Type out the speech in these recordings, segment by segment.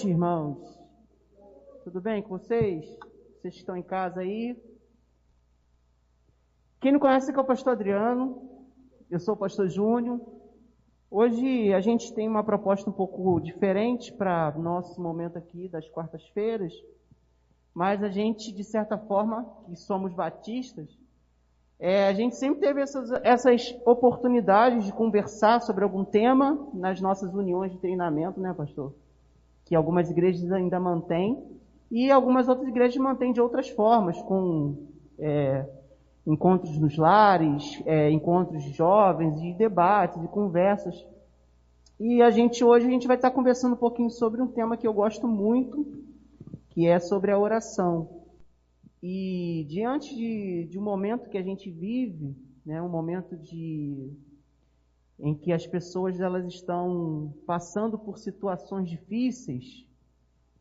noite, irmãos. Tudo bem com vocês? Vocês que estão em casa aí? Quem não conhece que é o pastor Adriano, eu sou o pastor Júnior. Hoje a gente tem uma proposta um pouco diferente para nosso momento aqui das quartas-feiras, mas a gente, de certa forma, que somos batistas, é, a gente sempre teve essas, essas oportunidades de conversar sobre algum tema nas nossas uniões de treinamento, né, pastor? Que algumas igrejas ainda mantêm e algumas outras igrejas mantêm de outras formas, com é, encontros nos lares, é, encontros de jovens, e debates e conversas. E a gente hoje a gente vai estar conversando um pouquinho sobre um tema que eu gosto muito, que é sobre a oração. E diante de, de um momento que a gente vive, né, um momento de em que as pessoas elas estão passando por situações difíceis,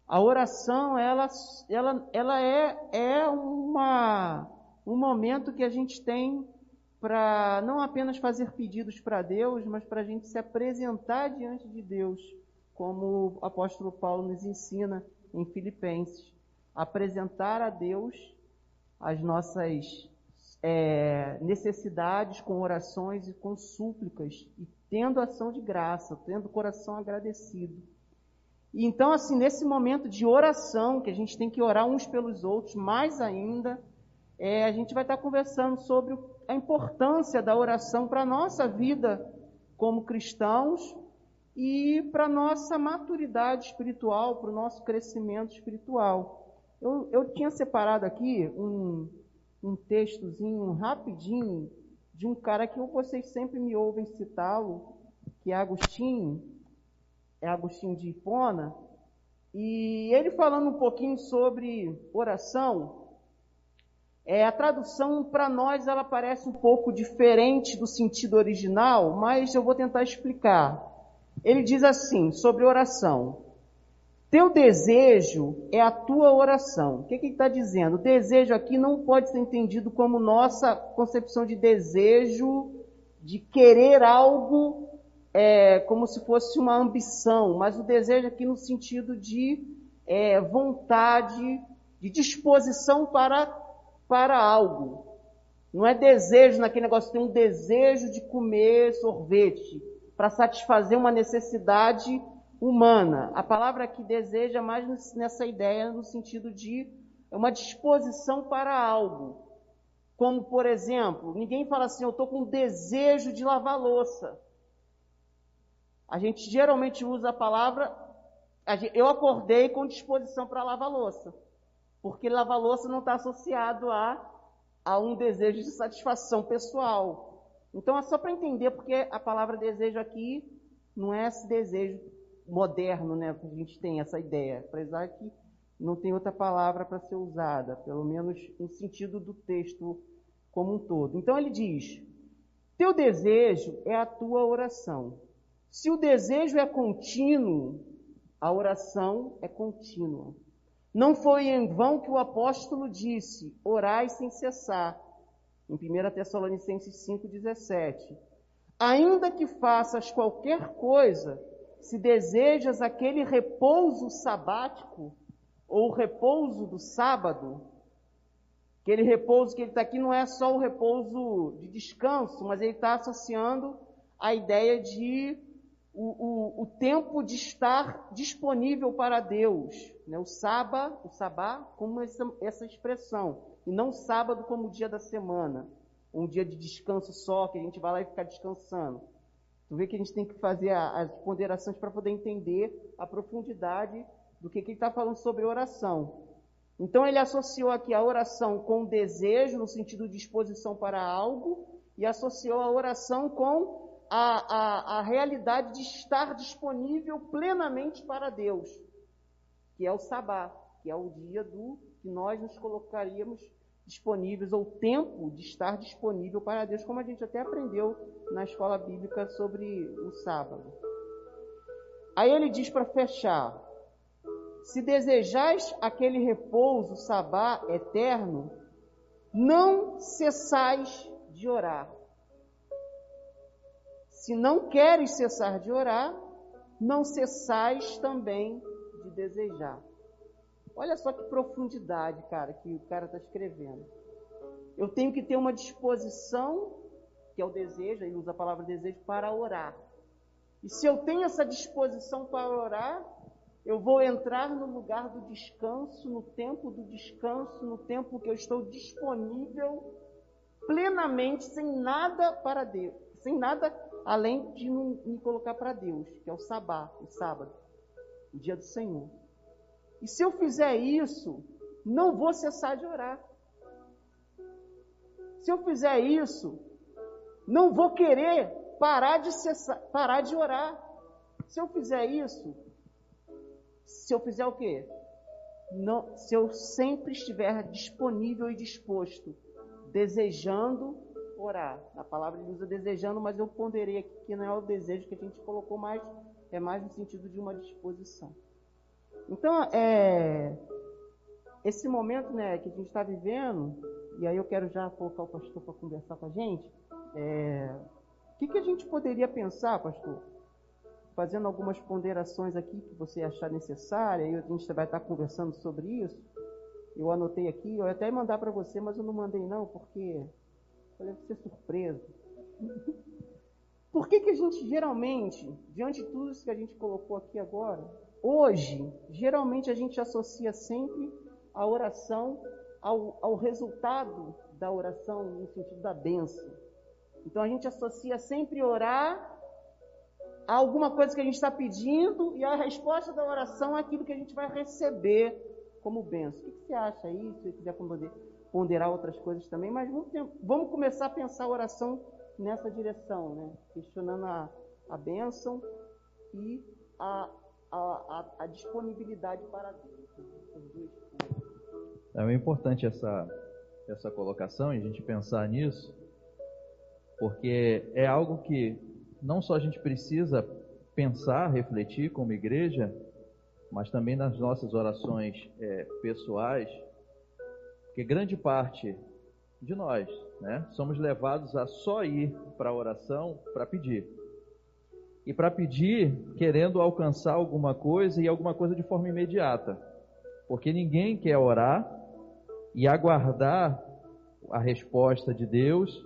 a oração ela, ela, ela é, é uma um momento que a gente tem para não apenas fazer pedidos para Deus, mas para a gente se apresentar diante de Deus, como o apóstolo Paulo nos ensina em Filipenses. Apresentar a Deus as nossas é, necessidades com orações e com súplicas, e tendo ação de graça, tendo o coração agradecido. E então, assim, nesse momento de oração, que a gente tem que orar uns pelos outros, mais ainda, é, a gente vai estar conversando sobre a importância da oração para a nossa vida como cristãos e para a nossa maturidade espiritual, para o nosso crescimento espiritual. Eu, eu tinha separado aqui um, um textozinho rapidinho de um cara que vocês sempre me ouvem citá-lo, que é Agostinho, é Agostinho de Hipona, e ele falando um pouquinho sobre oração, é, a tradução para nós ela parece um pouco diferente do sentido original, mas eu vou tentar explicar. Ele diz assim sobre oração: Teu desejo é a tua oração. O que, que ele está dizendo? O desejo aqui não pode ser entendido como nossa concepção de desejo, de querer algo é, como se fosse uma ambição, mas o desejo aqui no sentido de é, vontade, de disposição para para algo. Não é desejo naquele negócio, tem um desejo de comer sorvete para satisfazer uma necessidade humana. A palavra aqui deseja é mais nessa ideia no sentido de uma disposição para algo. Como, por exemplo, ninguém fala assim, eu estou com desejo de lavar louça. A gente geralmente usa a palavra, eu acordei com disposição para lavar louça. Porque lavar louça não está associado a, a um desejo de satisfação pessoal. Então é só para entender, porque a palavra desejo aqui não é esse desejo moderno, né? A gente tem essa ideia. Apesar que não tem outra palavra para ser usada, pelo menos no sentido do texto como um todo. Então ele diz: Teu desejo é a tua oração. Se o desejo é contínuo, a oração é contínua. Não foi em vão que o apóstolo disse: orai sem cessar. Em 1 Tessalonicenses 5,17. Ainda que faças qualquer coisa, se desejas aquele repouso sabático, ou repouso do sábado, aquele repouso que ele está aqui não é só o repouso de descanso, mas ele está associando a ideia de o, o, o tempo de estar disponível para Deus. Né? O sábado, o sabá, como essa, essa expressão. E não sábado como o dia da semana. Um dia de descanso só, que a gente vai lá e fica descansando. Tu vê que a gente tem que fazer as ponderações para poder entender a profundidade do que, que ele está falando sobre oração. Então ele associou aqui a oração com desejo, no sentido de disposição para algo, e associou a oração com a, a, a realidade de estar disponível plenamente para Deus, que é o sabá, que é o dia do que nós nos colocaríamos disponíveis, ou tempo de estar disponível para Deus, como a gente até aprendeu na escola bíblica sobre o sábado. Aí ele diz para fechar: se desejais aquele repouso, sabá eterno, não cessais de orar. Se não queres cessar de orar, não cessais também de de desejar. Olha só que profundidade, cara, que o cara está escrevendo. Eu tenho que ter uma disposição, que é o desejo, ele usa a palavra desejo, para orar. E se eu tenho essa disposição para orar, eu vou entrar no lugar do descanso, no tempo do descanso, no tempo que eu estou disponível plenamente, sem nada para Deus, sem nada além de me colocar para Deus, que é o sabá, o sábado, o dia do Senhor. E se eu fizer isso, não vou cessar de orar. Se eu fizer isso, não vou querer parar de cessar, parar de orar. Se eu fizer isso, se eu fizer o quê? Não, se eu sempre estiver disponível e disposto, desejando orar. A palavra ele usa desejando, mas eu ponderei aqui que não é o desejo que a gente colocou mais, é mais no sentido de uma disposição. Então, é, esse momento né, que a gente está vivendo, e aí eu quero já colocar o pastor para conversar com a gente, é, o que, que a gente poderia pensar, pastor? Fazendo algumas ponderações aqui que você achar necessária, e a gente vai estar conversando sobre isso. Eu anotei aqui, eu ia até mandar para você, mas eu não mandei não, porque falei ser surpreso. Por que, que a gente geralmente, diante de tudo isso que a gente colocou aqui agora, Hoje, geralmente a gente associa sempre a oração ao, ao resultado da oração no sentido da bênção. Então a gente associa sempre orar a alguma coisa que a gente está pedindo e a resposta da oração é aquilo que a gente vai receber como bênção. O que você acha aí? Se você quiser ponderar outras coisas também, mas vamos, vamos começar a pensar a oração nessa direção, né? questionando a, a bênção e a, a, a, a disponibilidade para Deus. É importante essa, essa colocação e a gente pensar nisso, porque é algo que não só a gente precisa pensar, refletir como igreja, mas também nas nossas orações é, pessoais, porque grande parte de nós né, somos levados a só ir para a oração para pedir e para pedir querendo alcançar alguma coisa e alguma coisa de forma imediata. Porque ninguém quer orar e aguardar a resposta de Deus,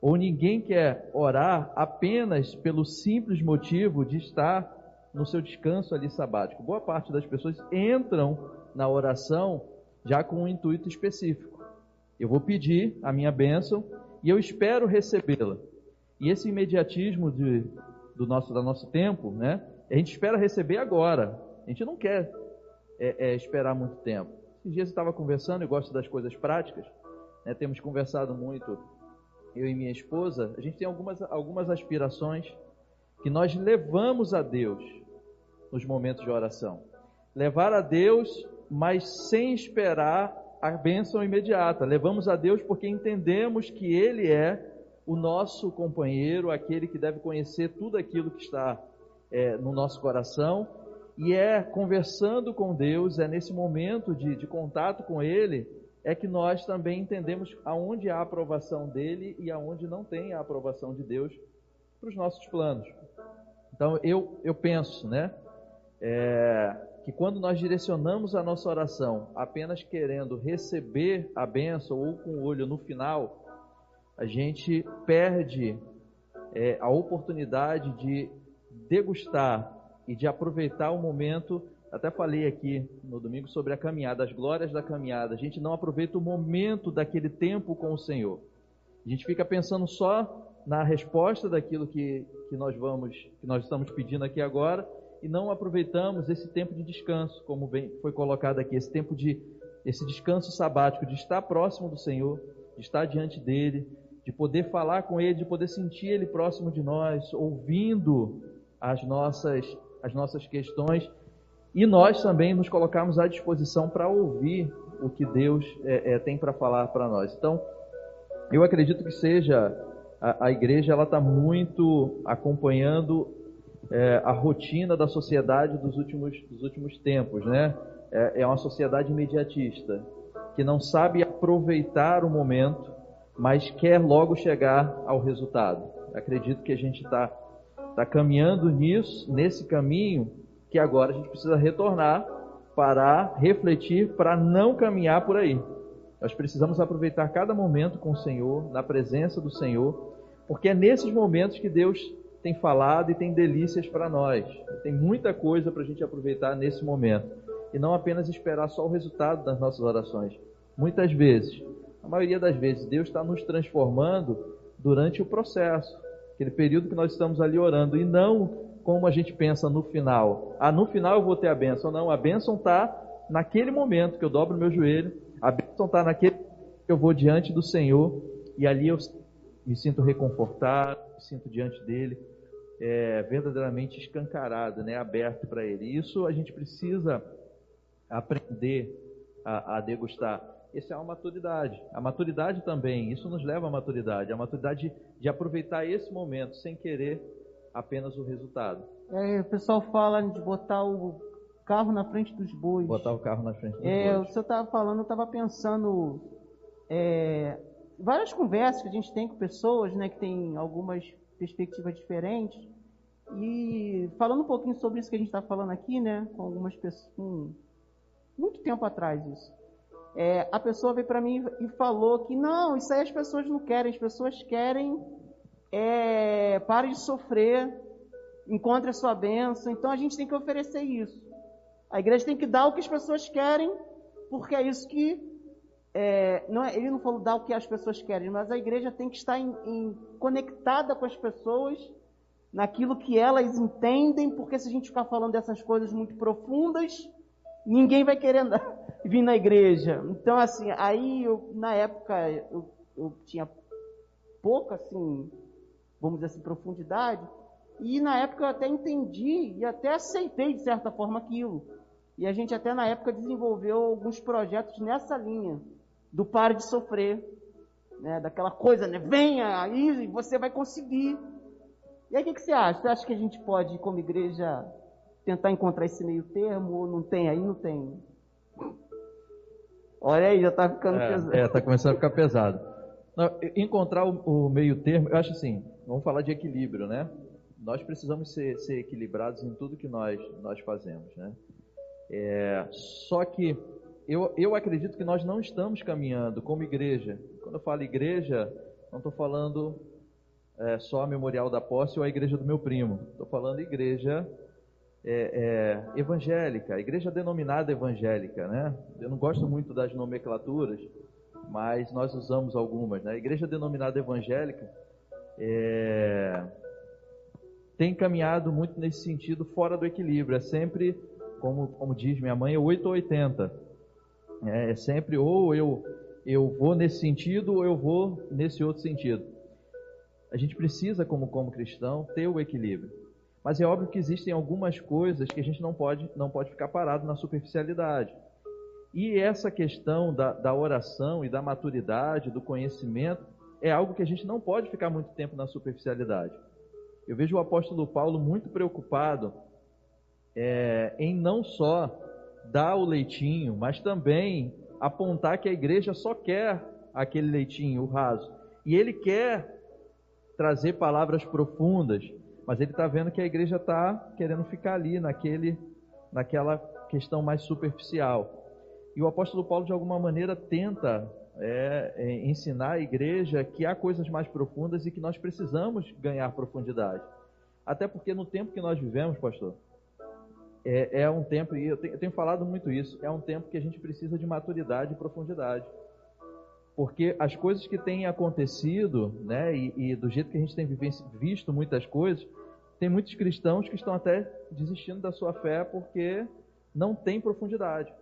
ou ninguém quer orar apenas pelo simples motivo de estar no seu descanso ali sabático. Boa parte das pessoas entram na oração já com um intuito específico. Eu vou pedir a minha bênção e eu espero recebê-la. E esse imediatismo de do nosso, do nosso tempo, né? A gente espera receber agora. A gente não quer é, é, esperar muito tempo. Esses dias eu estava conversando, eu gosto das coisas práticas. Né? Temos conversado muito, eu e minha esposa. A gente tem algumas, algumas aspirações que nós levamos a Deus nos momentos de oração. Levar a Deus, mas sem esperar a bênção imediata. Levamos a Deus porque entendemos que Ele é o nosso companheiro, aquele que deve conhecer tudo aquilo que está é, no nosso coração, e é conversando com Deus, é nesse momento de, de contato com Ele, é que nós também entendemos aonde há aprovação dele e aonde não tem a aprovação de Deus para os nossos planos. Então eu, eu penso, né, é, que quando nós direcionamos a nossa oração apenas querendo receber a bênção ou com o olho no final, a gente perde é, a oportunidade de degustar e de aproveitar o momento. Até falei aqui no domingo sobre a caminhada, as glórias da caminhada. A gente não aproveita o momento daquele tempo com o Senhor. A gente fica pensando só na resposta daquilo que, que nós vamos, que nós estamos pedindo aqui agora, e não aproveitamos esse tempo de descanso, como bem foi colocado aqui, esse tempo de esse descanso sabático, de estar próximo do Senhor, de estar diante dele, de poder falar com Ele, de poder sentir Ele próximo de nós, ouvindo as nossas, as nossas questões e nós também nos colocarmos à disposição para ouvir o que Deus é, é, tem para falar para nós. Então, eu acredito que seja a, a igreja ela está muito acompanhando é, a rotina da sociedade dos últimos, dos últimos tempos, né? É, é uma sociedade imediatista que não sabe aproveitar o momento mas quer logo chegar ao resultado. Acredito que a gente está tá caminhando nisso, nesse caminho, que agora a gente precisa retornar parar, refletir para não caminhar por aí. Nós precisamos aproveitar cada momento com o Senhor, na presença do Senhor, porque é nesses momentos que Deus tem falado e tem delícias para nós. Tem muita coisa para a gente aproveitar nesse momento. E não apenas esperar só o resultado das nossas orações. Muitas vezes, a maioria das vezes, Deus está nos transformando durante o processo. Aquele período que nós estamos ali orando. E não como a gente pensa no final. Ah, no final eu vou ter a bênção. Não, a bênção está naquele momento que eu dobro meu joelho. A bênção está naquele que eu vou diante do Senhor. E ali eu me sinto reconfortado, me sinto diante dele é, verdadeiramente escancarado, né, aberto para Ele. Isso a gente precisa aprender a, a degustar. Essa é uma maturidade. A maturidade também, isso nos leva à maturidade. A maturidade de aproveitar esse momento sem querer apenas o resultado. É, o pessoal fala de botar o carro na frente dos bois. Botar o carro na frente dos é, bois. O senhor estava falando, eu estava pensando. É, várias conversas que a gente tem com pessoas né, que têm algumas perspectivas diferentes. E falando um pouquinho sobre isso que a gente está falando aqui, né, com algumas pessoas, com muito tempo atrás isso. É, a pessoa veio para mim e falou que não, isso aí as pessoas não querem, as pessoas querem é, pare de sofrer, encontre a sua bênção. Então a gente tem que oferecer isso. A igreja tem que dar o que as pessoas querem, porque é isso que é, não é, ele não falou dar o que as pessoas querem, mas a igreja tem que estar em, em, conectada com as pessoas naquilo que elas entendem, porque se a gente ficar falando dessas coisas muito profundas, ninguém vai querer andar, vir na igreja. Então, assim, aí eu, na época eu, eu tinha pouca, assim, vamos dizer assim, profundidade, e na época eu até entendi e até aceitei de certa forma aquilo. E a gente até na época desenvolveu alguns projetos nessa linha do pare de sofrer, né? daquela coisa, né? Venha aí e você vai conseguir. E aí o que, que você acha? Você acha que a gente pode, como igreja, tentar encontrar esse meio termo ou não tem aí? Não tem. Olha aí, já está ficando é, pesado. É, está começando a ficar pesado. Não, encontrar o, o, meio termo, eu acho assim, vamos falar de equilíbrio, né? Nós precisamos ser, ser equilibrados em tudo que nós, nós fazemos, né? É, só que eu, eu acredito que nós não estamos caminhando como igreja. Quando eu falo igreja, não estou falando é, só a Memorial da Posse ou a igreja do meu primo. Estou falando igreja é, é, evangélica, igreja denominada evangélica, né? Eu não gosto muito das nomenclaturas, mas nós usamos algumas, né? igreja denominada evangélica é, tem caminhado muito nesse sentido fora do equilíbrio. É sempre, como, como diz minha mãe, 8 ou 80. É, é sempre ou eu, eu vou nesse sentido ou eu vou nesse outro sentido. A gente precisa, como, como cristão, ter o equilíbrio. Mas é óbvio que existem algumas coisas que a gente não pode, não pode ficar parado na superficialidade. E essa questão da, da oração e da maturidade, do conhecimento, é algo que a gente não pode ficar muito tempo na superficialidade. Eu vejo o apóstolo Paulo muito preocupado é, em não só dar o leitinho, mas também apontar que a igreja só quer aquele leitinho, o raso. E ele quer trazer palavras profundas, mas ele está vendo que a igreja está querendo ficar ali naquele, naquela questão mais superficial. E o apóstolo Paulo, de alguma maneira, tenta é, é, ensinar a igreja que há coisas mais profundas e que nós precisamos ganhar profundidade. Até porque no tempo que nós vivemos, pastor, é, é um tempo, e eu tenho, eu tenho, falado muito isso, é um tempo que a gente precisa de maturidade e profundidade. Porque as coisas que têm acontecido, né, e, e do jeito que a gente tem visto muitas coisas, tem muitos cristãos que estão até desistindo da sua fé porque não tem profundidade.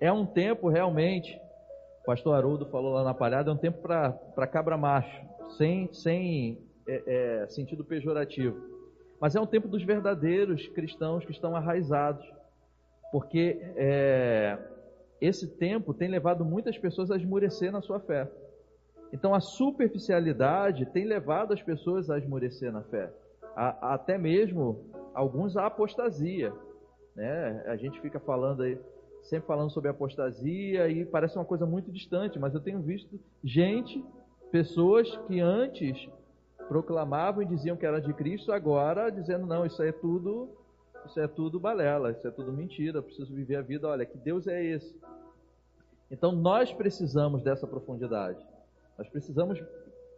É um tempo realmente, o pastor Haroldo falou lá na palhada, é um tempo para cabra macho, sem, sem é, é, sentido pejorativo. Mas é um tempo dos verdadeiros cristãos que estão arraizados, porque é, esse tempo tem levado muitas pessoas a esmurecer na sua fé. Então a superficialidade tem levado as pessoas a esmurecer na fé, a, a, até mesmo alguns a apostasia. Né? A gente fica falando aí, sempre falando sobre apostasia e parece uma coisa muito distante, mas eu tenho visto gente, pessoas que antes proclamavam e diziam que era de Cristo, agora dizendo não, isso aí é tudo isso é tudo balela, isso é tudo mentira, eu preciso viver a vida, olha, que Deus é esse. Então nós precisamos dessa profundidade. Nós precisamos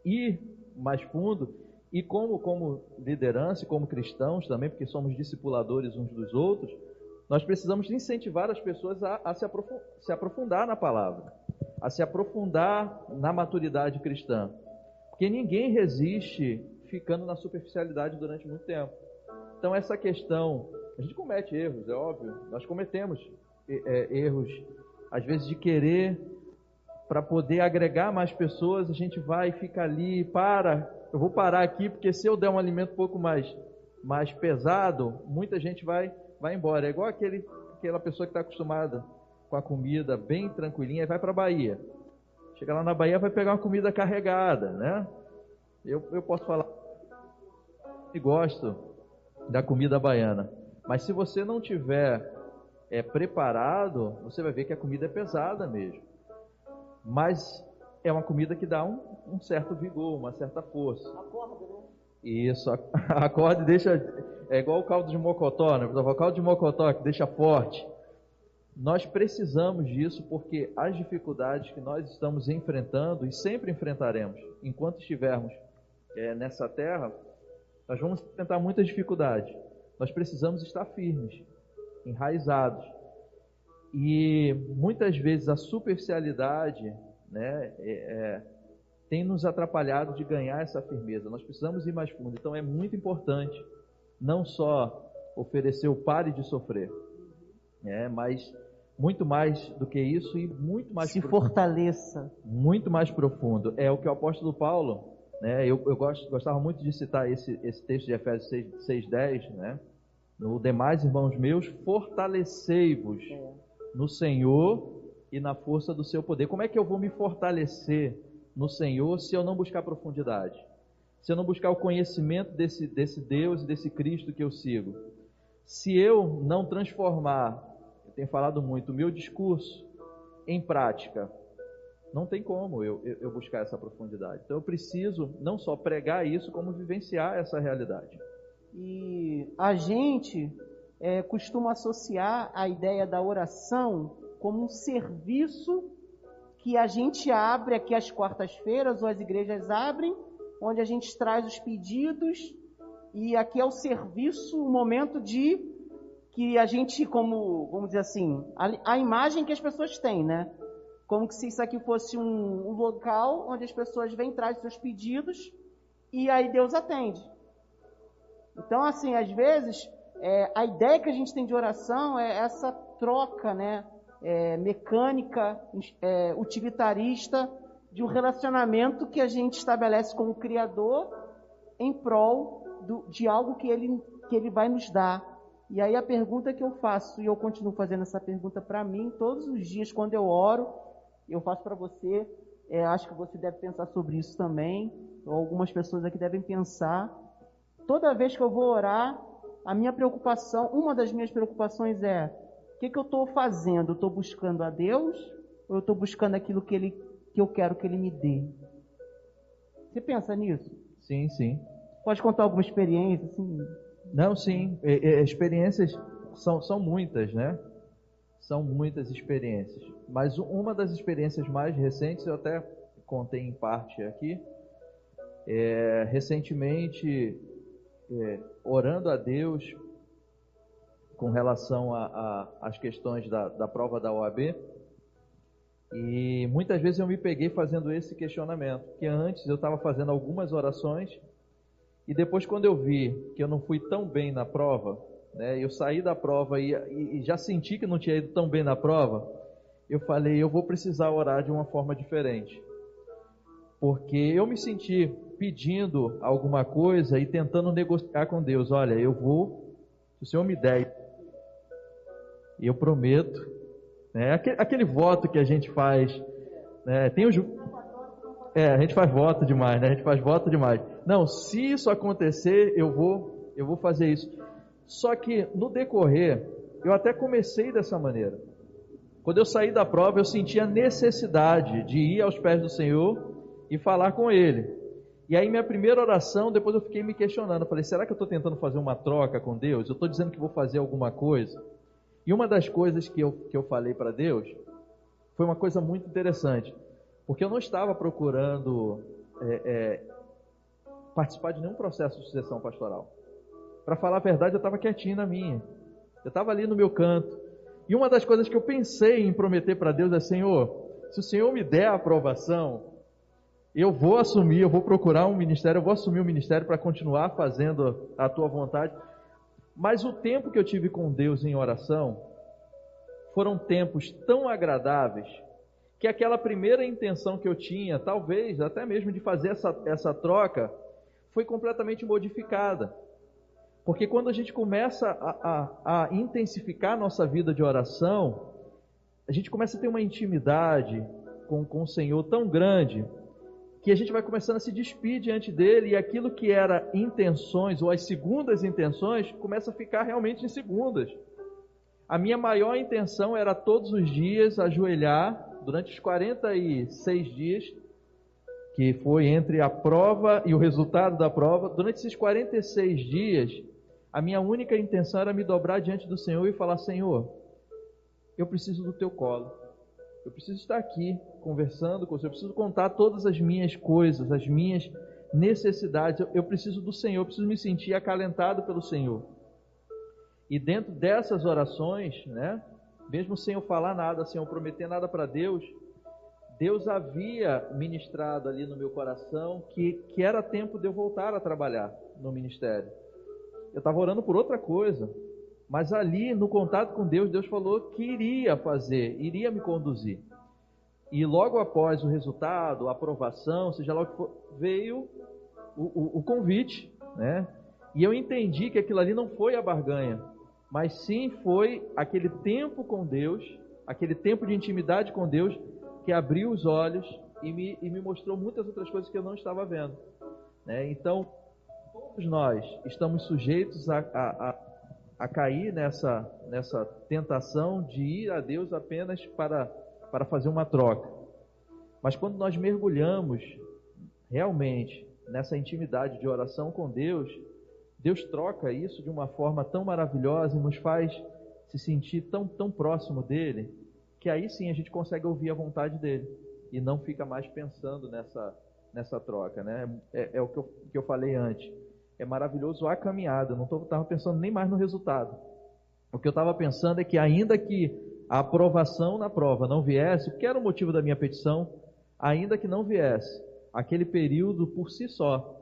ir mais fundo e como como liderança como cristãos também, porque somos discipuladores uns dos outros, nós precisamos incentivar as pessoas a, a se, aprofundar, se aprofundar na palavra, a se aprofundar na maturidade cristã. Porque ninguém resiste ficando na superficialidade durante muito tempo. Então, essa questão, a gente comete erros, é óbvio, nós cometemos é, erros, às vezes, de querer, para poder agregar mais pessoas, a gente vai e fica ali, para, eu vou parar aqui, porque se eu der um alimento um pouco mais, mais pesado, muita gente vai, vai embora. É igual aquele, aquela pessoa que está acostumada com a comida bem tranquilinha e vai para a Bahia. Chega lá na Bahia, vai pegar uma comida carregada, né? Eu, eu posso falar e gosto da comida baiana, mas se você não tiver é, preparado, você vai ver que a comida é pesada mesmo. Mas é uma comida que dá um, um certo vigor, uma certa força. Acorda, né? Isso, acorda e deixa. É igual o caldo de mocotó, né? O caldo de mocotó que deixa forte. Nós precisamos disso porque as dificuldades que nós estamos enfrentando e sempre enfrentaremos enquanto estivermos é, nessa terra, nós vamos enfrentar muitas dificuldades. Nós precisamos estar firmes, enraizados. E muitas vezes a superficialidade né, é, é, tem nos atrapalhado de ganhar essa firmeza. Nós precisamos ir mais fundo. Então é muito importante não só oferecer o pare de sofrer, né, mas muito mais do que isso e muito mais se profundo, fortaleça. Muito mais profundo. É o que o apóstolo Paulo né? Eu, eu gosto, gostava muito de citar esse, esse texto de Efésios 6,10, né? No demais, irmãos meus, fortalecei-vos é. no Senhor e na força do seu poder. Como é que eu vou me fortalecer no Senhor se eu não buscar profundidade? Se eu não buscar o conhecimento desse, desse Deus e desse Cristo que eu sigo? Se eu não transformar, eu tenho falado muito, o meu discurso em prática, não tem como eu, eu, eu, buscar essa profundidade. Então eu preciso não só pregar isso, como vivenciar essa realidade. E a gente é, costuma associar a ideia da oração como um serviço que a gente abre aqui às quartas-feiras, ou as igrejas abrem, onde a gente traz os pedidos, e aqui é o serviço, o momento de que a gente, como, vamos dizer assim, a, a imagem que as pessoas têm, né? Como se isso aqui fosse um, um local onde as pessoas vêm, trazem seus pedidos e aí Deus atende. Então, assim, às vezes, é, a ideia que a gente tem de oração é essa troca, né? É, mecânica, é, utilitarista, de um relacionamento que a gente estabelece com o Criador em prol do, de algo que ele, que ele vai nos dar. E aí a pergunta que eu faço, e eu continuo fazendo essa pergunta para mim todos os dias quando eu oro, eu faço para você, é, acho que você deve pensar sobre isso também, ou algumas pessoas aqui devem pensar. Toda vez que eu vou orar, a minha preocupação, uma das minhas preocupações é: o que, que eu estou fazendo? Eu estou buscando a Deus ou eu estou buscando aquilo que, ele, que eu quero que Ele me dê? Você pensa nisso? Sim, sim. Pode contar alguma experiência? Assim? Não, sim. É, é, experiências são, são muitas, né? São muitas experiências. Mas uma das experiências mais recentes, eu até contei em parte aqui, é, recentemente, é, orando a Deus com relação às questões da, da prova da OAB, e muitas vezes eu me peguei fazendo esse questionamento, que antes eu estava fazendo algumas orações, e depois quando eu vi que eu não fui tão bem na prova, né, eu saí da prova e, e, e já senti que não tinha ido tão bem na prova, eu falei, eu vou precisar orar de uma forma diferente. Porque eu me senti pedindo alguma coisa e tentando negociar com Deus. Olha, eu vou, se o Senhor me der, eu prometo, né, aquele, aquele, voto que a gente faz, né, tem o é, a gente faz voto demais, né? A gente faz voto demais. Não, se isso acontecer, eu vou, eu vou fazer isso. Só que no decorrer, eu até comecei dessa maneira. Quando eu saí da prova, eu senti a necessidade de ir aos pés do Senhor e falar com Ele. E aí minha primeira oração, depois eu fiquei me questionando, falei, será que eu estou tentando fazer uma troca com Deus? Eu estou dizendo que vou fazer alguma coisa? E uma das coisas que eu, que eu falei para Deus foi uma coisa muito interessante, porque eu não estava procurando é, é, participar de nenhum processo de sucessão pastoral. Para falar a verdade, eu estava quietinho na minha. Eu estava ali no meu canto. E uma das coisas que eu pensei em prometer para Deus é: Senhor, se o Senhor me der a aprovação, eu vou assumir, eu vou procurar um ministério, eu vou assumir o um ministério para continuar fazendo a tua vontade. Mas o tempo que eu tive com Deus em oração foram tempos tão agradáveis que aquela primeira intenção que eu tinha, talvez até mesmo de fazer essa, essa troca, foi completamente modificada. Porque quando a gente começa a, a, a intensificar nossa vida de oração, a gente começa a ter uma intimidade com, com o Senhor tão grande que a gente vai começando a se despir diante dele e aquilo que era intenções ou as segundas intenções começa a ficar realmente em segundas. A minha maior intenção era todos os dias ajoelhar durante os 46 dias que foi entre a prova e o resultado da prova, durante esses 46 dias, a minha única intenção era me dobrar diante do Senhor e falar: Senhor, eu preciso do teu colo. Eu preciso estar aqui conversando com você. Eu preciso contar todas as minhas coisas, as minhas necessidades. Eu, eu preciso do Senhor. Eu preciso me sentir acalentado pelo Senhor. E dentro dessas orações, né, mesmo sem eu falar nada, sem eu prometer nada para Deus, Deus havia ministrado ali no meu coração que, que era tempo de eu voltar a trabalhar no ministério eu estava orando por outra coisa. Mas ali, no contato com Deus, Deus falou que iria fazer, iria me conduzir. E logo após o resultado, a aprovação, seja lá o que for, veio o, o, o convite, né? E eu entendi que aquilo ali não foi a barganha, mas sim foi aquele tempo com Deus, aquele tempo de intimidade com Deus, que abriu os olhos e me, e me mostrou muitas outras coisas que eu não estava vendo. Né? Então, todos nós estamos sujeitos a, a, a, a, cair nessa, nessa tentação de ir a Deus apenas para, para fazer uma troca. Mas quando nós mergulhamos realmente nessa intimidade de oração com Deus, Deus troca isso de uma forma tão maravilhosa e nos faz se sentir tão, tão próximo dele, que aí sim a gente consegue ouvir a vontade dele e não fica mais pensando nessa, nessa troca. Né? É, é o que eu, que eu falei antes é maravilhoso a caminhada. Não estava pensando nem mais no resultado. O que eu estava pensando é que, ainda que a aprovação na prova não viesse, que era o motivo da minha petição, ainda que não viesse, aquele período por si só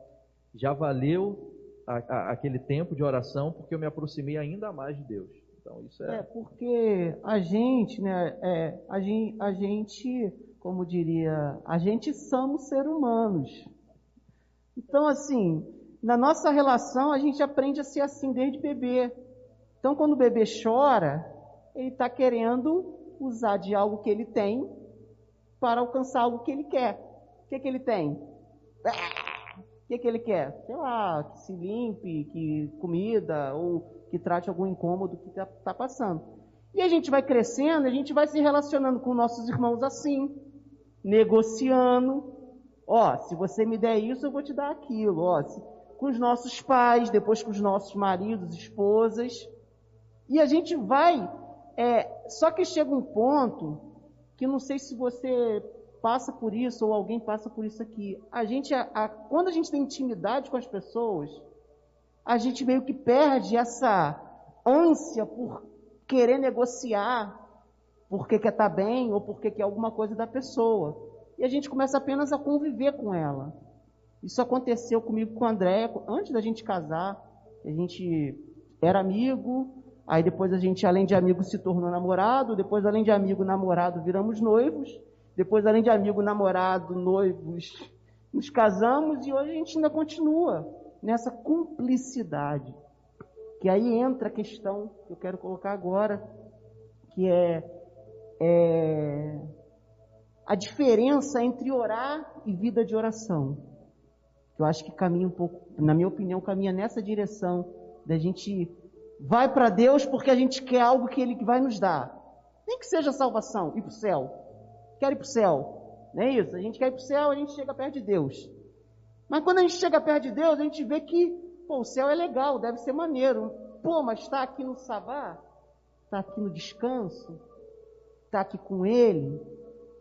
já valeu a, a, aquele tempo de oração, porque eu me aproximei ainda mais de Deus. Então, isso é. É, porque a gente, né, é, a gente, a gente, como diria, a gente somos seres humanos. Então, assim, na nossa relação, a gente aprende a ser assim desde bebê. Então, quando o bebê chora, ele está querendo usar de algo que ele tem para alcançar algo que ele quer. O que, que ele tem? O que, que ele quer? Sei lá, que se limpe, que comida, ou que trate algum incômodo que está tá passando. E a gente vai crescendo, a gente vai se relacionando com nossos irmãos assim, negociando. Ó, se você me der isso, eu vou te dar aquilo. Ó, se com os nossos pais, depois com os nossos maridos, esposas. E a gente vai. É, só que chega um ponto que não sei se você passa por isso ou alguém passa por isso aqui. A gente, a, a, quando a gente tem intimidade com as pessoas, a gente meio que perde essa ânsia por querer negociar porque quer estar bem ou porque quer alguma coisa da pessoa. E a gente começa apenas a conviver com ela. Isso aconteceu comigo com o André, antes da gente casar. A gente era amigo, aí depois a gente, além de amigo, se tornou namorado, depois, além de amigo, namorado, viramos noivos, depois, além de amigo, namorado, noivos, nos casamos e hoje a gente ainda continua nessa cumplicidade. Que aí entra a questão que eu quero colocar agora, que é, é a diferença entre orar e vida de oração que eu acho que caminha um pouco, na minha opinião, caminha nessa direção da gente vai para Deus porque a gente quer algo que Ele vai nos dar. Nem que seja salvação, ir para o céu. Quero ir para o céu. Não é isso? A gente quer ir para o céu, a gente chega perto de Deus. Mas quando a gente chega perto de Deus, a gente vê que pô, o céu é legal, deve ser maneiro. Pô, mas está aqui no sabá, está aqui no descanso, está aqui com Ele,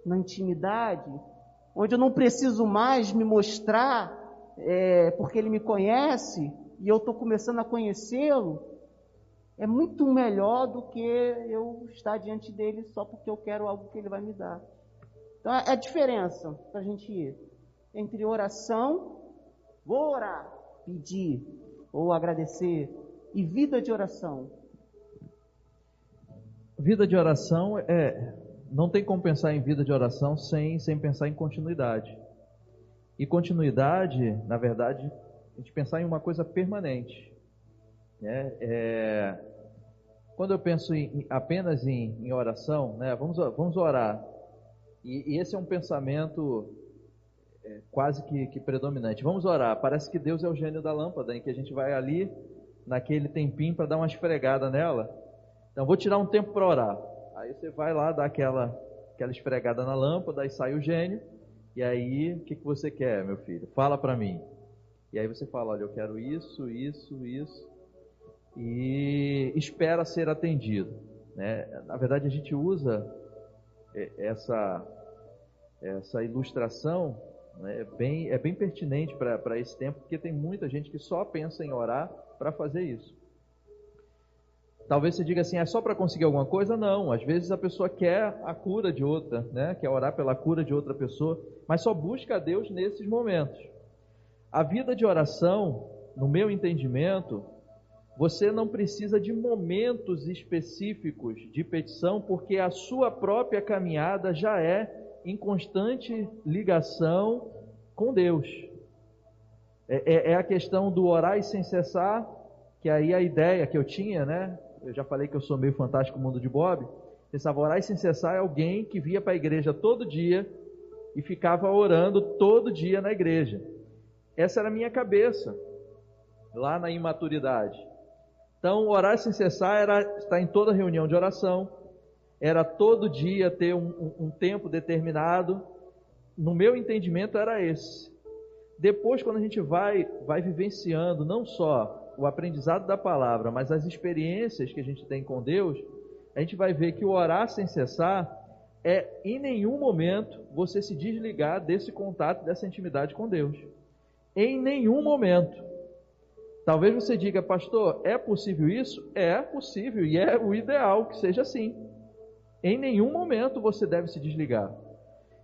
na intimidade, onde eu não preciso mais me mostrar é, porque Ele me conhece e eu estou começando a conhecê-lo. É muito melhor do que eu estar diante dele só porque eu quero algo que ele vai me dar. Então é a diferença para a gente ir entre oração, vou orar, pedir ou agradecer, e vida de oração. Vida de oração é. Não tem como pensar em vida de oração sem, sem pensar em continuidade. E continuidade, na verdade, a gente pensar em uma coisa permanente. Né? É, quando eu penso em, apenas em, em, oração, né? vamos, vamos orar. E, e esse é um pensamento é, quase que, que, predominante. Vamos orar. Parece que Deus é o gênio da lâmpada, em que a gente vai ali, naquele tempinho, para dar uma esfregada nela. Então, vou tirar um tempo para orar. Aí você vai lá, dá aquela, aquela esfregada na lâmpada, aí sai o gênio. E aí, o que, que você quer, meu filho? Fala para mim. E aí você fala, olha, eu quero isso, isso, isso. E espera ser atendido. Né? Na verdade, a gente usa é, essa, essa ilustração né? é, bem, é bem pertinente para esse tempo, porque tem muita gente que só pensa em orar para fazer isso. Talvez você diga assim, é só para conseguir alguma coisa? Não, às vezes a pessoa quer a cura de outra, né? quer orar pela cura de outra pessoa, mas só busca a Deus nesses momentos. A vida de oração, no meu entendimento, você não precisa de momentos específicos de petição, porque a sua própria caminhada já é em constante ligação com Deus. É, é, é a questão do orar e sem cessar, que aí a ideia que eu tinha, né? eu já falei que eu sou meio fantástico mundo de Bob, pensava orar e sem cessar é alguém que via para a igreja todo dia e ficava orando todo dia na igreja. Essa era a minha cabeça, lá na imaturidade. Então, orar sem cessar era estar em toda reunião de oração, era todo dia ter um, um, um tempo determinado. No meu entendimento era esse. Depois, quando a gente vai, vai vivenciando não só o aprendizado da palavra, mas as experiências que a gente tem com Deus, a gente vai ver que o orar sem cessar é em nenhum momento você se desligar desse contato, dessa intimidade com Deus. Em nenhum momento. Talvez você diga, pastor, é possível isso? É possível e é o ideal que seja assim. Em nenhum momento você deve se desligar.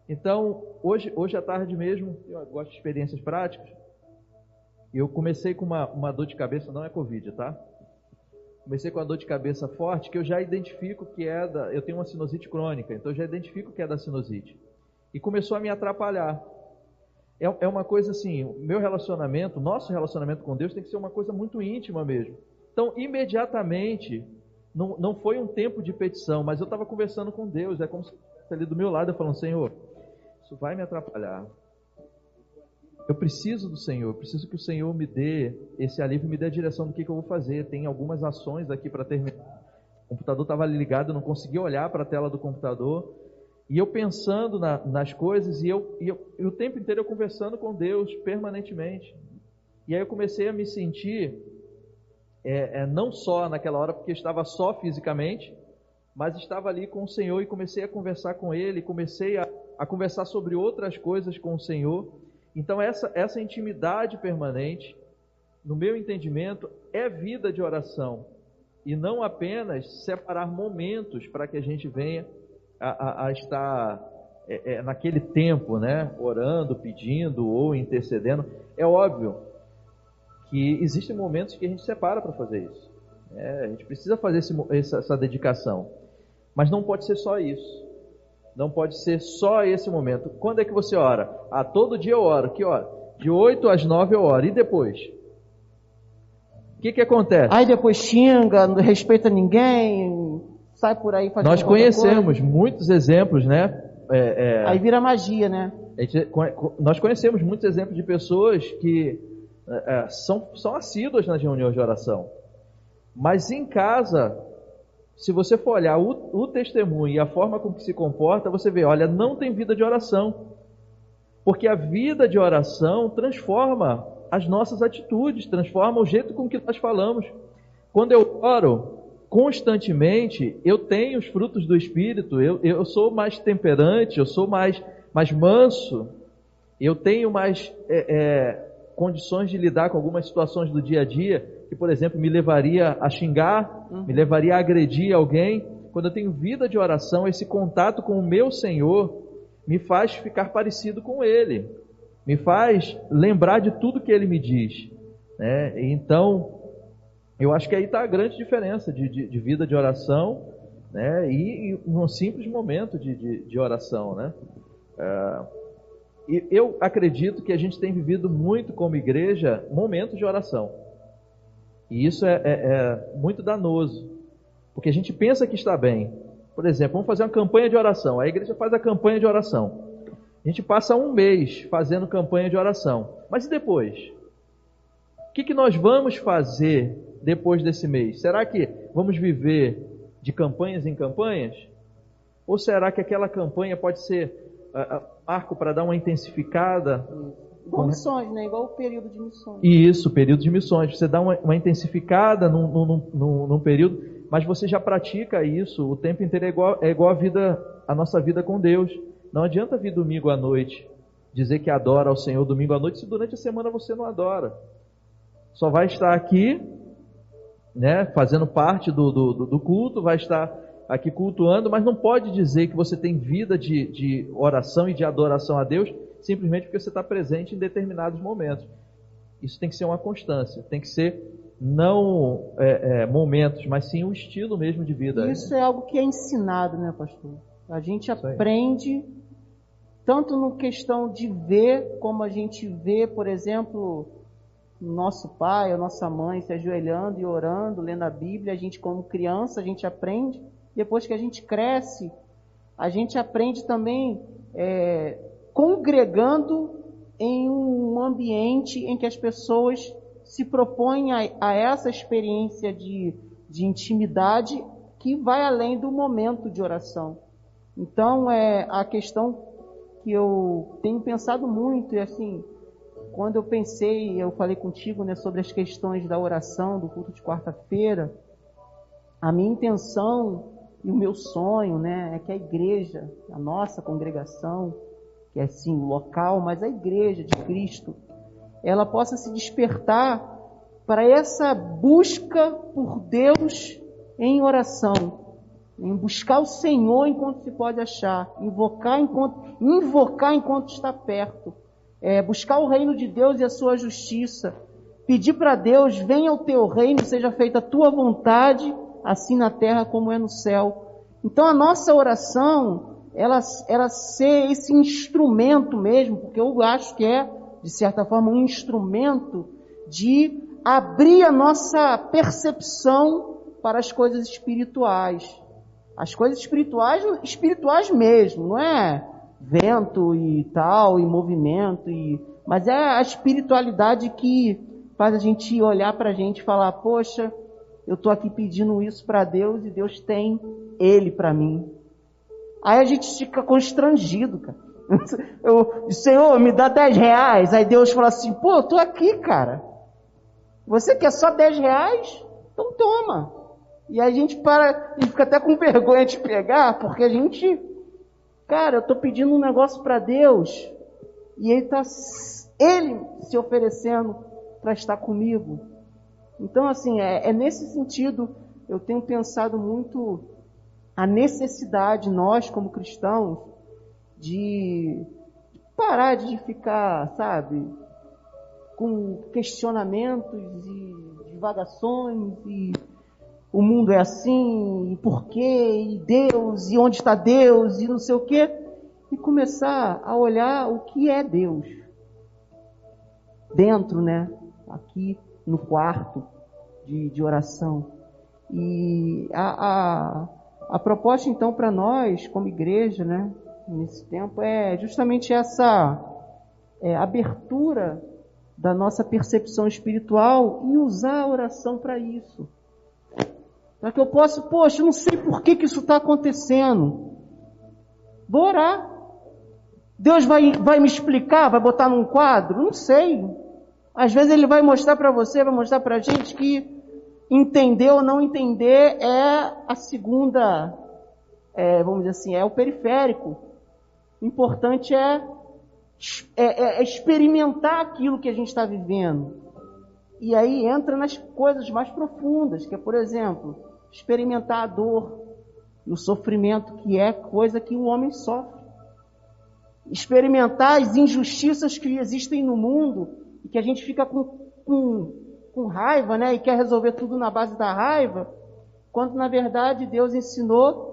Então, hoje, hoje à tarde mesmo, eu gosto de experiências práticas. Eu comecei com uma, uma dor de cabeça, não é Covid, tá? Comecei com uma dor de cabeça forte que eu já identifico que é da. Eu tenho uma sinusite crônica, então eu já identifico que é da sinusite. E começou a me atrapalhar. É, é uma coisa assim, meu relacionamento, nosso relacionamento com Deus tem que ser uma coisa muito íntima mesmo. Então, imediatamente, não, não foi um tempo de petição, mas eu estava conversando com Deus. É como se ali do meu lado, eu falando, Senhor, isso vai me atrapalhar. Eu preciso do Senhor, preciso que o Senhor me dê esse alívio, me dê a direção do que, que eu vou fazer. Tem algumas ações aqui para terminar. O computador estava ligado, eu não conseguia olhar para a tela do computador. E eu pensando na, nas coisas, e, eu, e, eu, e o tempo inteiro eu conversando com Deus permanentemente. E aí eu comecei a me sentir, é, é, não só naquela hora, porque estava só fisicamente, mas estava ali com o Senhor e comecei a conversar com Ele, comecei a, a conversar sobre outras coisas com o Senhor. Então, essa, essa intimidade permanente, no meu entendimento, é vida de oração. E não apenas separar momentos para que a gente venha a, a, a estar é, é, naquele tempo, né? Orando, pedindo ou intercedendo. É óbvio que existem momentos que a gente separa para fazer isso. É, a gente precisa fazer esse, essa, essa dedicação. Mas não pode ser só isso. Não pode ser só esse momento. Quando é que você ora? Ah, todo dia eu oro. Que hora? De 8 às 9 eu oro. E depois? O que, que acontece? Aí depois xinga, não respeita ninguém, sai por aí fazendo Nós conhecemos muitos exemplos, né? É, é... Aí vira magia, né? Gente, nós conhecemos muitos exemplos de pessoas que é, é, são, são assíduas nas reuniões de oração. Mas em casa se você for olhar o, o, testemunho e a forma com que se comporta, você vê, olha, não tem vida de oração. Porque a vida de oração transforma as nossas atitudes, transforma o jeito com que nós falamos. Quando eu oro constantemente, eu tenho os frutos do Espírito, eu, eu sou mais temperante, eu sou mais, mais manso, eu tenho mais é, é, condições de lidar com algumas situações do dia a dia, que, por exemplo, me levaria a xingar, uhum. me levaria a agredir alguém. Quando eu tenho vida de oração, esse contato com o meu Senhor me faz ficar parecido com Ele, me faz lembrar de tudo que Ele me diz. Né? Então, eu acho que aí está a grande diferença de, de, de, vida de oração né? e, e um simples momento de, de, oração. Né? E eu acredito que a gente tem vivido muito como igreja momentos de oração. E isso é, é, é muito danoso, porque a gente pensa que está bem. Por exemplo, vamos fazer uma campanha de oração. A igreja faz a campanha de oração. A gente passa um mês fazendo campanha de oração. Mas e depois? O que, que nós vamos fazer depois desse mês? Será que vamos viver de campanhas em campanhas? Ou será que aquela campanha pode ser uh, uh, arco para dar uma intensificada? Igual missões, né? Igual o período de missões. Isso, período de missões. Você dá uma, uma intensificada num, num, num, num, período, mas você já pratica isso o tempo inteiro. É igual, é igual a vida, a nossa vida com Deus. Não adianta vir domingo à noite dizer que adora ao Senhor domingo à noite se durante a semana você não adora. Só vai estar aqui, né, fazendo parte do, do, do culto, vai estar aqui cultuando, mas não pode dizer que você tem vida de, de oração e de adoração a Deus simplesmente porque você está presente em determinados momentos. Isso tem que ser uma constância, tem que ser não é, é, momentos, mas sim o estilo mesmo de vida. Isso é algo que é ensinado, né, pastor? A gente aprende tanto no questão de ver, como a gente vê, por exemplo, nosso pai, a nossa mãe se ajoelhando e orando, lendo a Bíblia, a gente como criança, a gente aprende. Depois que a gente cresce, a gente aprende também é, congregando em um ambiente em que as pessoas se propõem a, a essa experiência de, de intimidade que vai além do momento de oração. Então, é a questão que eu tenho pensado muito, e assim, quando eu pensei, eu falei contigo né, sobre as questões da oração, do culto de quarta-feira, a minha intenção e o meu sonho né, é que a igreja, a nossa congregação, que é sim o local, mas a igreja de Cristo, ela possa se despertar para essa busca por Deus em oração, em buscar o Senhor enquanto se pode achar, invocar enquanto, invocar enquanto está perto, é, buscar o reino de Deus e a sua justiça, pedir para Deus, venha o teu reino, seja feita a tua vontade, assim na terra como é no céu. Então a nossa oração ela, ela ser esse instrumento mesmo, porque eu acho que é, de certa forma, um instrumento de abrir a nossa percepção para as coisas espirituais. As coisas espirituais, espirituais mesmo, não é vento e tal, e movimento, e, mas é a espiritualidade que faz a gente olhar para a gente e falar, poxa, eu estou aqui pedindo isso para Deus e Deus tem Ele para mim. Aí a gente fica constrangido, cara. Eu, Senhor, me dá 10 reais. Aí Deus fala assim, pô, eu tô aqui, cara. Você quer só 10 reais? Então toma. E a gente para, e fica até com vergonha de pegar, porque a gente, cara, eu tô pedindo um negócio para Deus. E ele tá, ele se oferecendo para estar comigo. Então, assim, é, é nesse sentido, eu tenho pensado muito a necessidade, nós como cristãos, de parar de ficar, sabe, com questionamentos e divagações e o mundo é assim, e por quê, e Deus, e onde está Deus, e não sei o quê, e começar a olhar o que é Deus. Dentro, né? Aqui no quarto de, de oração. E a, a a proposta, então, para nós, como igreja, né, nesse tempo, é justamente essa é, abertura da nossa percepção espiritual e usar a oração para isso. Para que eu possa, poxa, eu não sei por que, que isso está acontecendo. Vou orar. Deus vai, vai me explicar, vai botar num quadro? Não sei. Às vezes ele vai mostrar para você, vai mostrar para a gente que entender ou não entender é a segunda, é, vamos dizer assim, é o periférico. O importante é, é, é experimentar aquilo que a gente está vivendo. E aí entra nas coisas mais profundas, que é, por exemplo, experimentar a dor e o sofrimento, que é coisa que o homem sofre. Experimentar as injustiças que existem no mundo e que a gente fica com, com, com raiva, né? E quer resolver tudo na base da raiva, quando na verdade Deus ensinou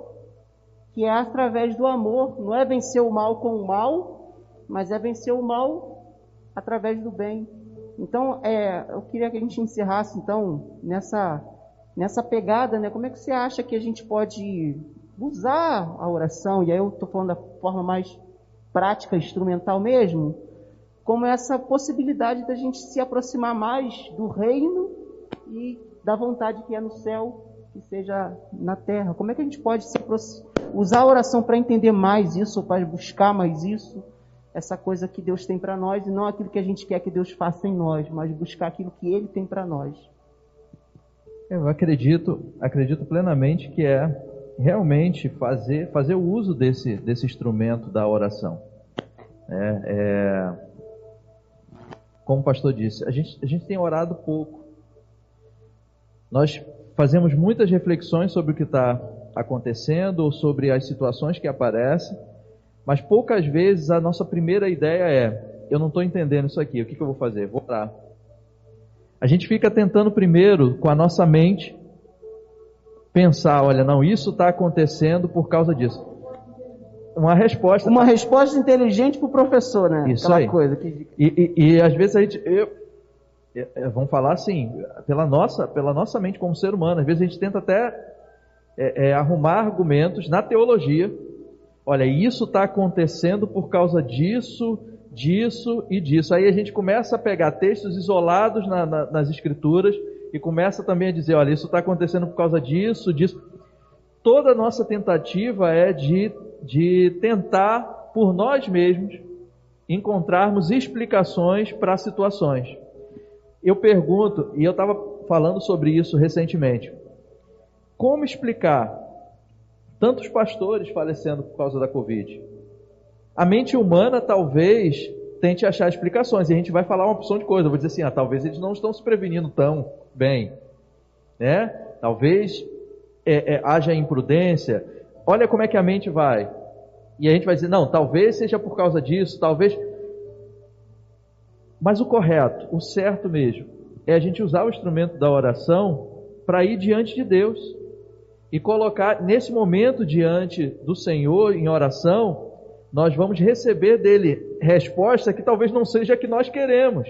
que é através do amor, não é vencer o mal com o mal, mas é vencer o mal através do bem. Então, é, eu queria que a gente encerrasse então nessa nessa pegada, né? Como é que você acha que a gente pode usar a oração? E aí eu estou falando da forma mais prática, instrumental mesmo, como essa possibilidade da gente se aproximar mais do reino e da vontade que é no céu, que seja na terra. Como é que a gente pode usar a oração para entender mais isso, para buscar mais isso, essa coisa que Deus tem para nós e não aquilo que a gente quer que Deus faça em nós, mas buscar aquilo que Ele tem para nós. Eu acredito, acredito plenamente que é realmente fazer, fazer o uso desse, desse instrumento da oração. É, é, como o pastor disse, a gente, a gente tem orado pouco. Nós fazemos muitas reflexões sobre o que está acontecendo ou sobre as situações que aparecem, mas poucas vezes a nossa primeira ideia é: eu não estou entendendo isso aqui, o que, que eu vou fazer? Vou orar. A gente fica tentando primeiro, com a nossa mente, pensar: olha, não, isso está acontecendo por causa disso uma resposta. Uma resposta inteligente para o professor, né? Isso Aquela aí. Coisa que... e, e, e às vezes a gente. Eu, vamos falar assim, pela nossa, pela nossa mente como ser humano, às vezes a gente tenta até é, é, arrumar argumentos na teologia. Olha, isso está acontecendo por causa disso, disso e disso. Aí a gente começa a pegar textos isolados na, na, nas escrituras e começa também a dizer, olha, isso está acontecendo por causa disso, disso. Toda a nossa tentativa é de de tentar, por nós mesmos, encontrarmos explicações para situações. Eu pergunto, e eu estava falando sobre isso recentemente, como explicar tantos pastores falecendo por causa da Covid? A mente humana talvez tente achar explicações, e a gente vai falar uma opção de coisa. Eu vou dizer assim, ah, talvez eles não estão se prevenindo tão bem, né? Talvez é, é, haja imprudência, Olha como é que a mente vai. E a gente vai dizer, não, talvez seja por causa disso, talvez. Mas o correto, o certo mesmo, é a gente usar o instrumento da oração para ir diante de Deus e colocar nesse momento diante do Senhor em oração, nós vamos receber dele resposta que talvez não seja a que nós queremos.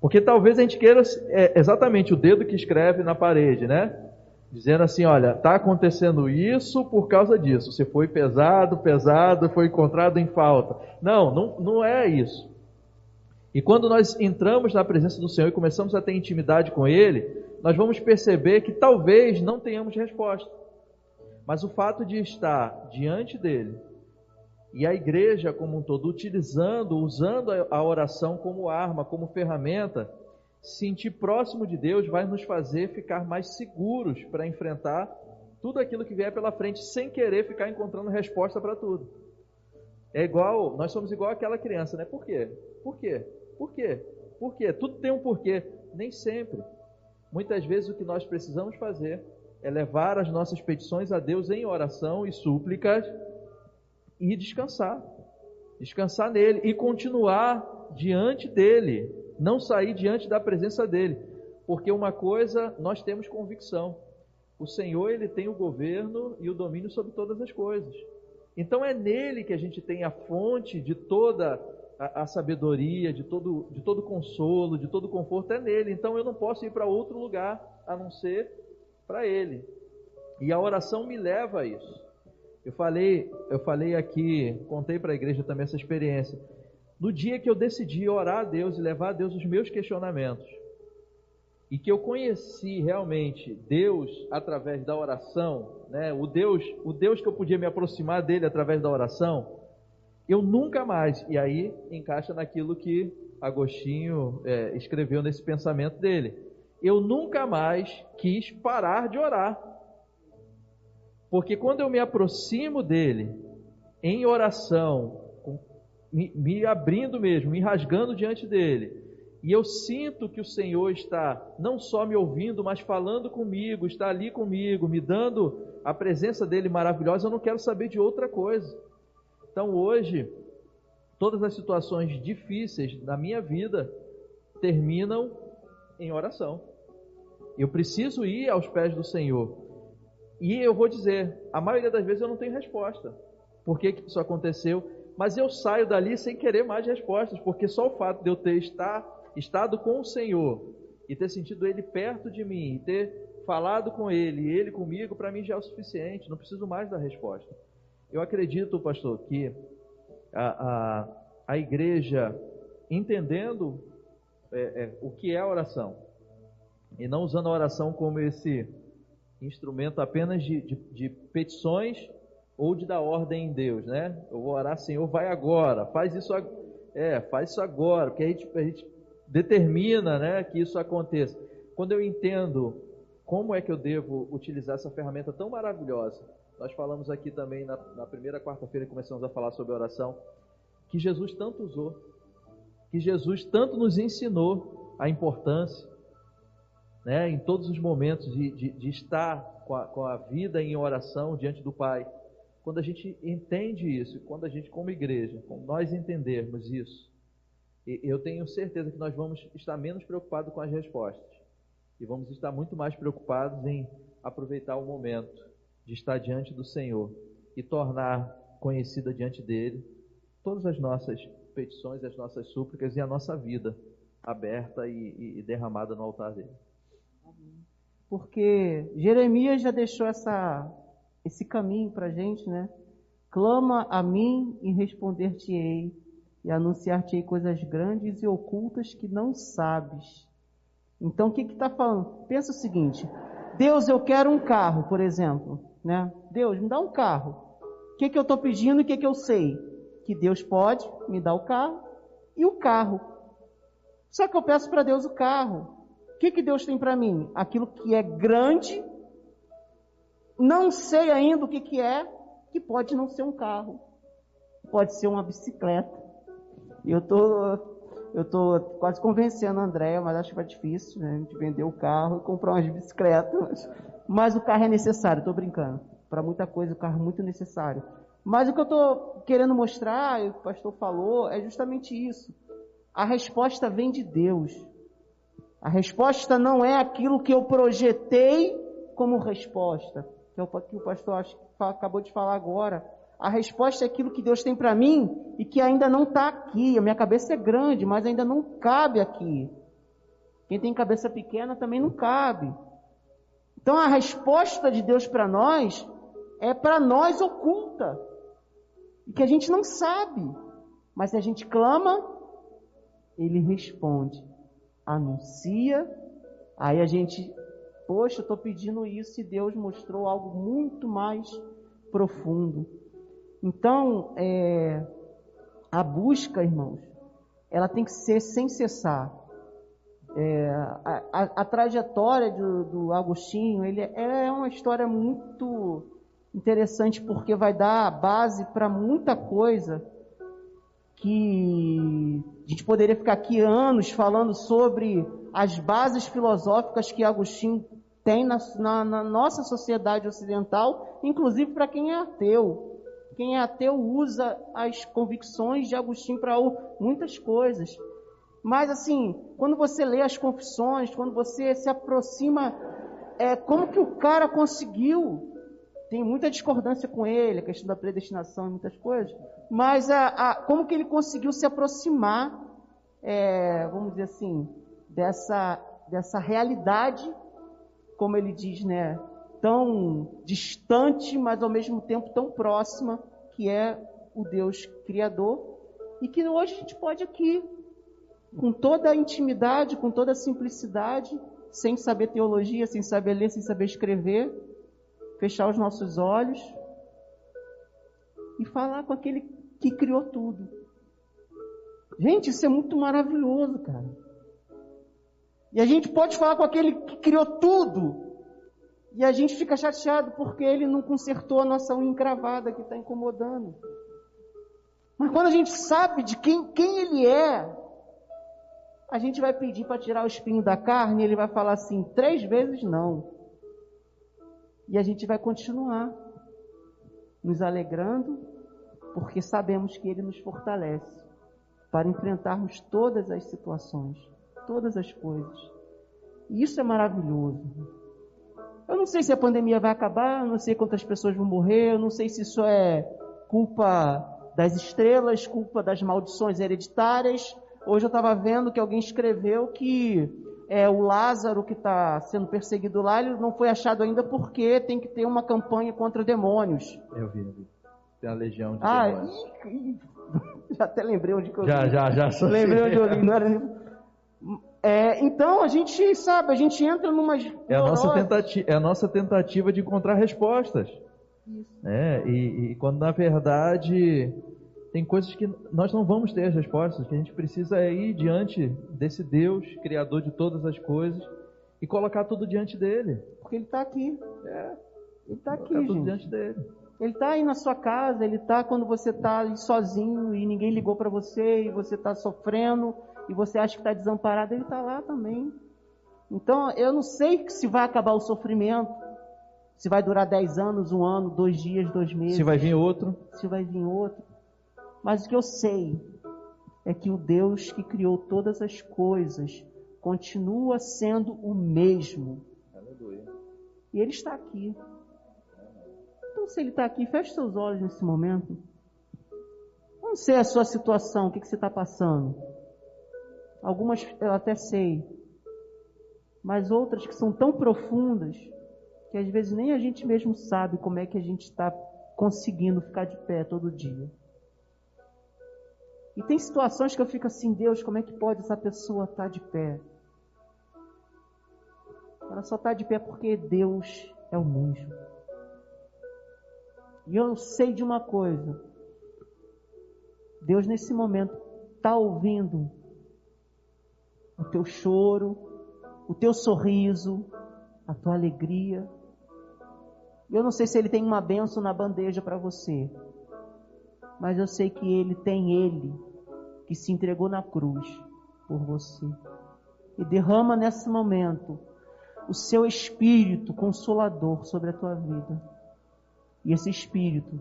Porque talvez a gente queira é, exatamente o dedo que escreve na parede, né? Dizendo assim: olha, está acontecendo isso por causa disso. Você foi pesado, pesado, foi encontrado em falta. Não, não, não é isso. E quando nós entramos na presença do Senhor e começamos a ter intimidade com Ele, nós vamos perceber que talvez não tenhamos resposta. Mas o fato de estar diante dele e a igreja como um todo utilizando, usando a oração como arma, como ferramenta, sentir próximo de Deus vai nos fazer ficar mais seguros para enfrentar tudo aquilo que vier pela frente sem querer ficar encontrando resposta para tudo. É igual, nós somos igual aquela criança, né? Por quê? Por quê? Por quê? Por quê? Tudo tem um porquê. Nem sempre. Muitas vezes o que nós precisamos fazer é levar as nossas petições a Deus em oração e súplicas e descansar. Descansar nele e continuar diante dele, não sair diante da presença dele, porque uma coisa nós temos convicção: o Senhor ele tem o governo e o domínio sobre todas as coisas. Então é nele que a gente tem a fonte de toda a, a sabedoria, de todo, de todo consolo, de todo conforto, é nele. Então eu não posso ir para outro lugar a não ser para ele. E a oração me leva a isso. Eu falei, eu falei aqui, contei para a igreja também essa experiência. No dia que eu decidi orar a Deus e levar a Deus os meus questionamentos, e que eu conheci realmente Deus através da oração, né? O Deus, o Deus que eu podia me aproximar dele através da oração, Eu nunca mais. E aí encaixa naquilo que Agostinho é, escreveu nesse pensamento dele. Eu nunca mais quis parar de orar. Porque quando eu me aproximo dele em oração, me, me abrindo mesmo, me rasgando diante dele, e eu sinto que o Senhor está não só me ouvindo, mas falando comigo, está ali comigo, me dando a presença dele maravilhosa, eu não quero saber de outra coisa. Então hoje, todas as situações difíceis da minha vida terminam em oração. Eu preciso ir aos pés do Senhor. E eu vou dizer, a maioria das vezes eu não tenho resposta. Por que, que isso aconteceu? Mas eu saio dali sem querer mais respostas, porque só o fato de eu ter estar estado com o Senhor e ter sentido Ele perto de mim, e ter falado com Ele, e Ele comigo, para mim já é o suficiente, não preciso mais da resposta. Eu acredito, pastor, que a, a, a igreja, entendendo é, é, o que é a oração, e não usando a oração como esse instrumento apenas de, de, de petições ou de dar ordem em Deus, né? Eu vou orar, Senhor, vai agora, faz isso, é, faz isso agora, porque a gente, a gente determina né, que isso aconteça. Quando eu entendo como é que eu devo utilizar essa ferramenta tão maravilhosa, nós falamos aqui também na, na primeira quarta-feira, começamos a falar sobre oração, que Jesus tanto usou, que Jesus tanto nos ensinou a importância, né, em todos os momentos de, de, de estar com a, com a vida em oração diante do Pai. Quando a gente entende isso, quando a gente, como igreja, quando nós entendermos isso, eu tenho certeza que nós vamos estar menos preocupados com as respostas e vamos estar muito mais preocupados em aproveitar o momento de estar diante do Senhor e tornar conhecida diante dele todas as nossas petições, as nossas súplicas e a nossa vida aberta e, e derramada no altar dele. Porque Jeremias já deixou essa, esse caminho para a gente, né? Clama a mim e responder-te-ei e anunciar-te coisas grandes e ocultas que não sabes. Então, o que está falando? Pensa o seguinte: Deus, eu quero um carro, por exemplo. Né? Deus, me dá um carro. O que, que eu estou pedindo e o que, que eu sei? Que Deus pode me dar o carro e o carro. Só que eu peço para Deus o carro. O que, que Deus tem para mim? Aquilo que é grande, não sei ainda o que, que é, que pode não ser um carro. Pode ser uma bicicleta e eu tô, eu tô quase convencendo a Andréia, mas acho que vai difícil, né? A gente vender o carro e comprar umas bicicletas. Mas o carro é necessário, estou brincando. Para muita coisa, o carro é muito necessário. Mas o que eu estou querendo mostrar, e o pastor falou, é justamente isso. A resposta vem de Deus. A resposta não é aquilo que eu projetei como resposta, que é o que o pastor acabou de falar agora. A resposta é aquilo que Deus tem para mim e que ainda não está aqui. A minha cabeça é grande, mas ainda não cabe aqui. Quem tem cabeça pequena também não cabe. Então a resposta de Deus para nós é para nós oculta. E que a gente não sabe. Mas se a gente clama, ele responde. Anuncia. Aí a gente, poxa, eu estou pedindo isso e Deus mostrou algo muito mais profundo. Então, é, a busca, irmãos, ela tem que ser sem cessar. É, a, a, a, trajetória do, do Agostinho, ele é, é uma história muito interessante porque vai dar base para muita coisa que a gente poderia ficar aqui anos falando sobre as bases filosóficas que Agostinho tem na, na, na nossa sociedade ocidental, inclusive para quem é ateu. Quem é ateu usa as convicções de Agostinho para muitas coisas. Mas assim, quando você lê as confissões, quando você se aproxima, é, como que o cara conseguiu? Tem muita discordância com ele, a questão da predestinação e muitas coisas. Mas a, a, como que ele conseguiu se aproximar, é, vamos dizer assim, dessa, dessa realidade, como ele diz, né? tão distante, mas ao mesmo tempo tão próxima, que é o Deus Criador, e que hoje a gente pode aqui, com toda a intimidade, com toda a simplicidade, sem saber teologia, sem saber ler, sem saber escrever, fechar os nossos olhos e falar com aquele que criou tudo. Gente, isso é muito maravilhoso, cara. E a gente pode falar com aquele que criou tudo. E a gente fica chateado porque ele não consertou a nossa unha encravada que está incomodando. Mas quando a gente sabe de quem, quem ele é, a gente vai pedir para tirar o espinho da carne e ele vai falar assim, três vezes não. E a gente vai continuar nos alegrando, porque sabemos que ele nos fortalece para enfrentarmos todas as situações, todas as coisas. E isso é maravilhoso. Eu não sei se a pandemia vai acabar, não sei quantas pessoas vão morrer, eu não sei se isso é culpa das estrelas, culpa das maldições hereditárias. Hoje eu estava vendo que alguém escreveu que é, o Lázaro que está sendo perseguido lá, ele não foi achado ainda porque tem que ter uma campanha contra demônios. Eu vi, eu vi. Tem a legião de ah, demônios. E, já até lembrei onde que eu já, li. Já, já, já. Lembrei onde eu li. Não era... É, então a gente sabe, a gente entra numa. É a, nossa tentativa, é a nossa tentativa de encontrar respostas. Isso. É, e, e, quando na verdade tem coisas que nós não vamos ter as respostas, que a gente precisa é ir diante desse Deus, Criador de todas as coisas, e colocar tudo diante dele. Porque ele está aqui. É. Ele está aqui, tudo gente. diante dele. Ele está aí na sua casa, ele está quando você está sozinho e ninguém ligou para você e você está sofrendo e você acha que está desamparado, ele está lá também. Então, eu não sei se vai acabar o sofrimento, se vai durar dez anos, um ano, dois dias, dois meses. Se vai vir outro. Se vai vir outro. Mas o que eu sei é que o Deus que criou todas as coisas continua sendo o mesmo. Aleluia. E Ele está aqui. Então, se Ele está aqui, feche seus olhos nesse momento. Não sei a sua situação, o que, que você está passando. Algumas eu até sei, mas outras que são tão profundas que às vezes nem a gente mesmo sabe como é que a gente está conseguindo ficar de pé todo dia. E tem situações que eu fico assim, Deus, como é que pode essa pessoa estar tá de pé? Ela só está de pé porque Deus é o mesmo. E eu sei de uma coisa: Deus nesse momento está ouvindo o teu choro, o teu sorriso, a tua alegria. Eu não sei se ele tem uma benção na bandeja para você, mas eu sei que ele tem ele que se entregou na cruz por você. E derrama nesse momento o seu espírito consolador sobre a tua vida. E esse espírito,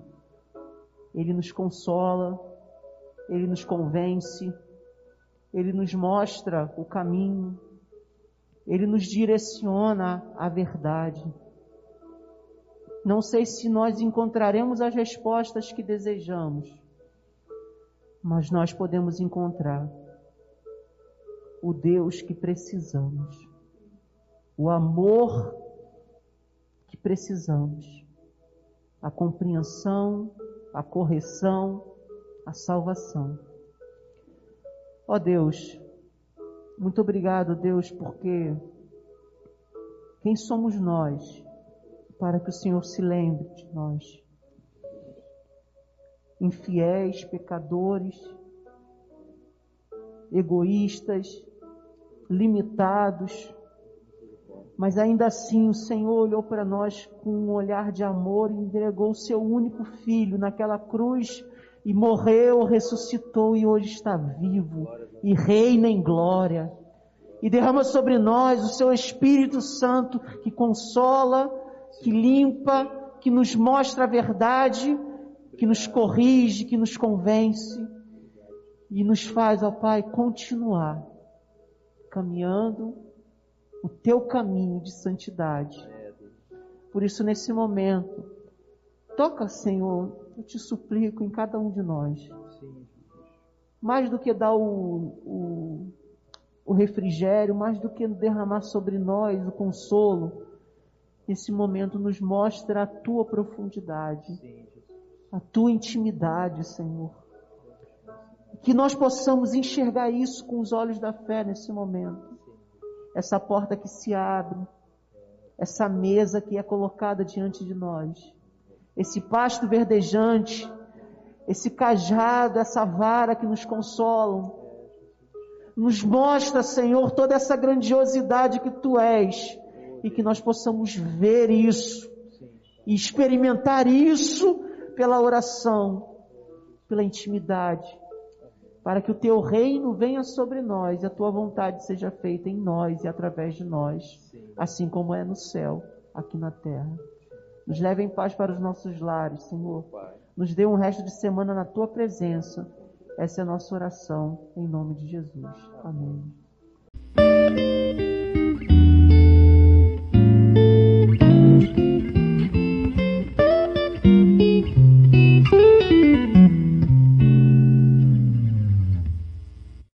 ele nos consola, ele nos convence, ele nos mostra o caminho, ele nos direciona à verdade. Não sei se nós encontraremos as respostas que desejamos, mas nós podemos encontrar o Deus que precisamos, o amor que precisamos, a compreensão, a correção, a salvação. Ó oh Deus, muito obrigado, Deus, porque quem somos nós para que o Senhor se lembre de nós? Infiéis, pecadores, egoístas, limitados, mas ainda assim o Senhor olhou para nós com um olhar de amor e entregou o seu único filho naquela cruz e morreu, ressuscitou e hoje está vivo e reina em glória. E derrama sobre nós o seu Espírito Santo que consola, que limpa, que nos mostra a verdade, que nos corrige, que nos convence e nos faz, ó Pai, continuar caminhando o teu caminho de santidade. Por isso, nesse momento, toca, Senhor, eu te suplico em cada um de nós. Mais do que dar o, o, o refrigério, mais do que derramar sobre nós o consolo, esse momento nos mostra a tua profundidade, a tua intimidade, Senhor. Que nós possamos enxergar isso com os olhos da fé nesse momento. Essa porta que se abre, essa mesa que é colocada diante de nós esse pasto verdejante, esse cajado, essa vara que nos consolam. Nos mostra, Senhor, toda essa grandiosidade que tu és e que nós possamos ver isso e experimentar isso pela oração, pela intimidade, para que o teu reino venha sobre nós e a tua vontade seja feita em nós e através de nós, assim como é no céu, aqui na terra. Nos leve em paz para os nossos lares, Senhor. Nos dê um resto de semana na tua presença. Essa é a nossa oração, em nome de Jesus. Amém.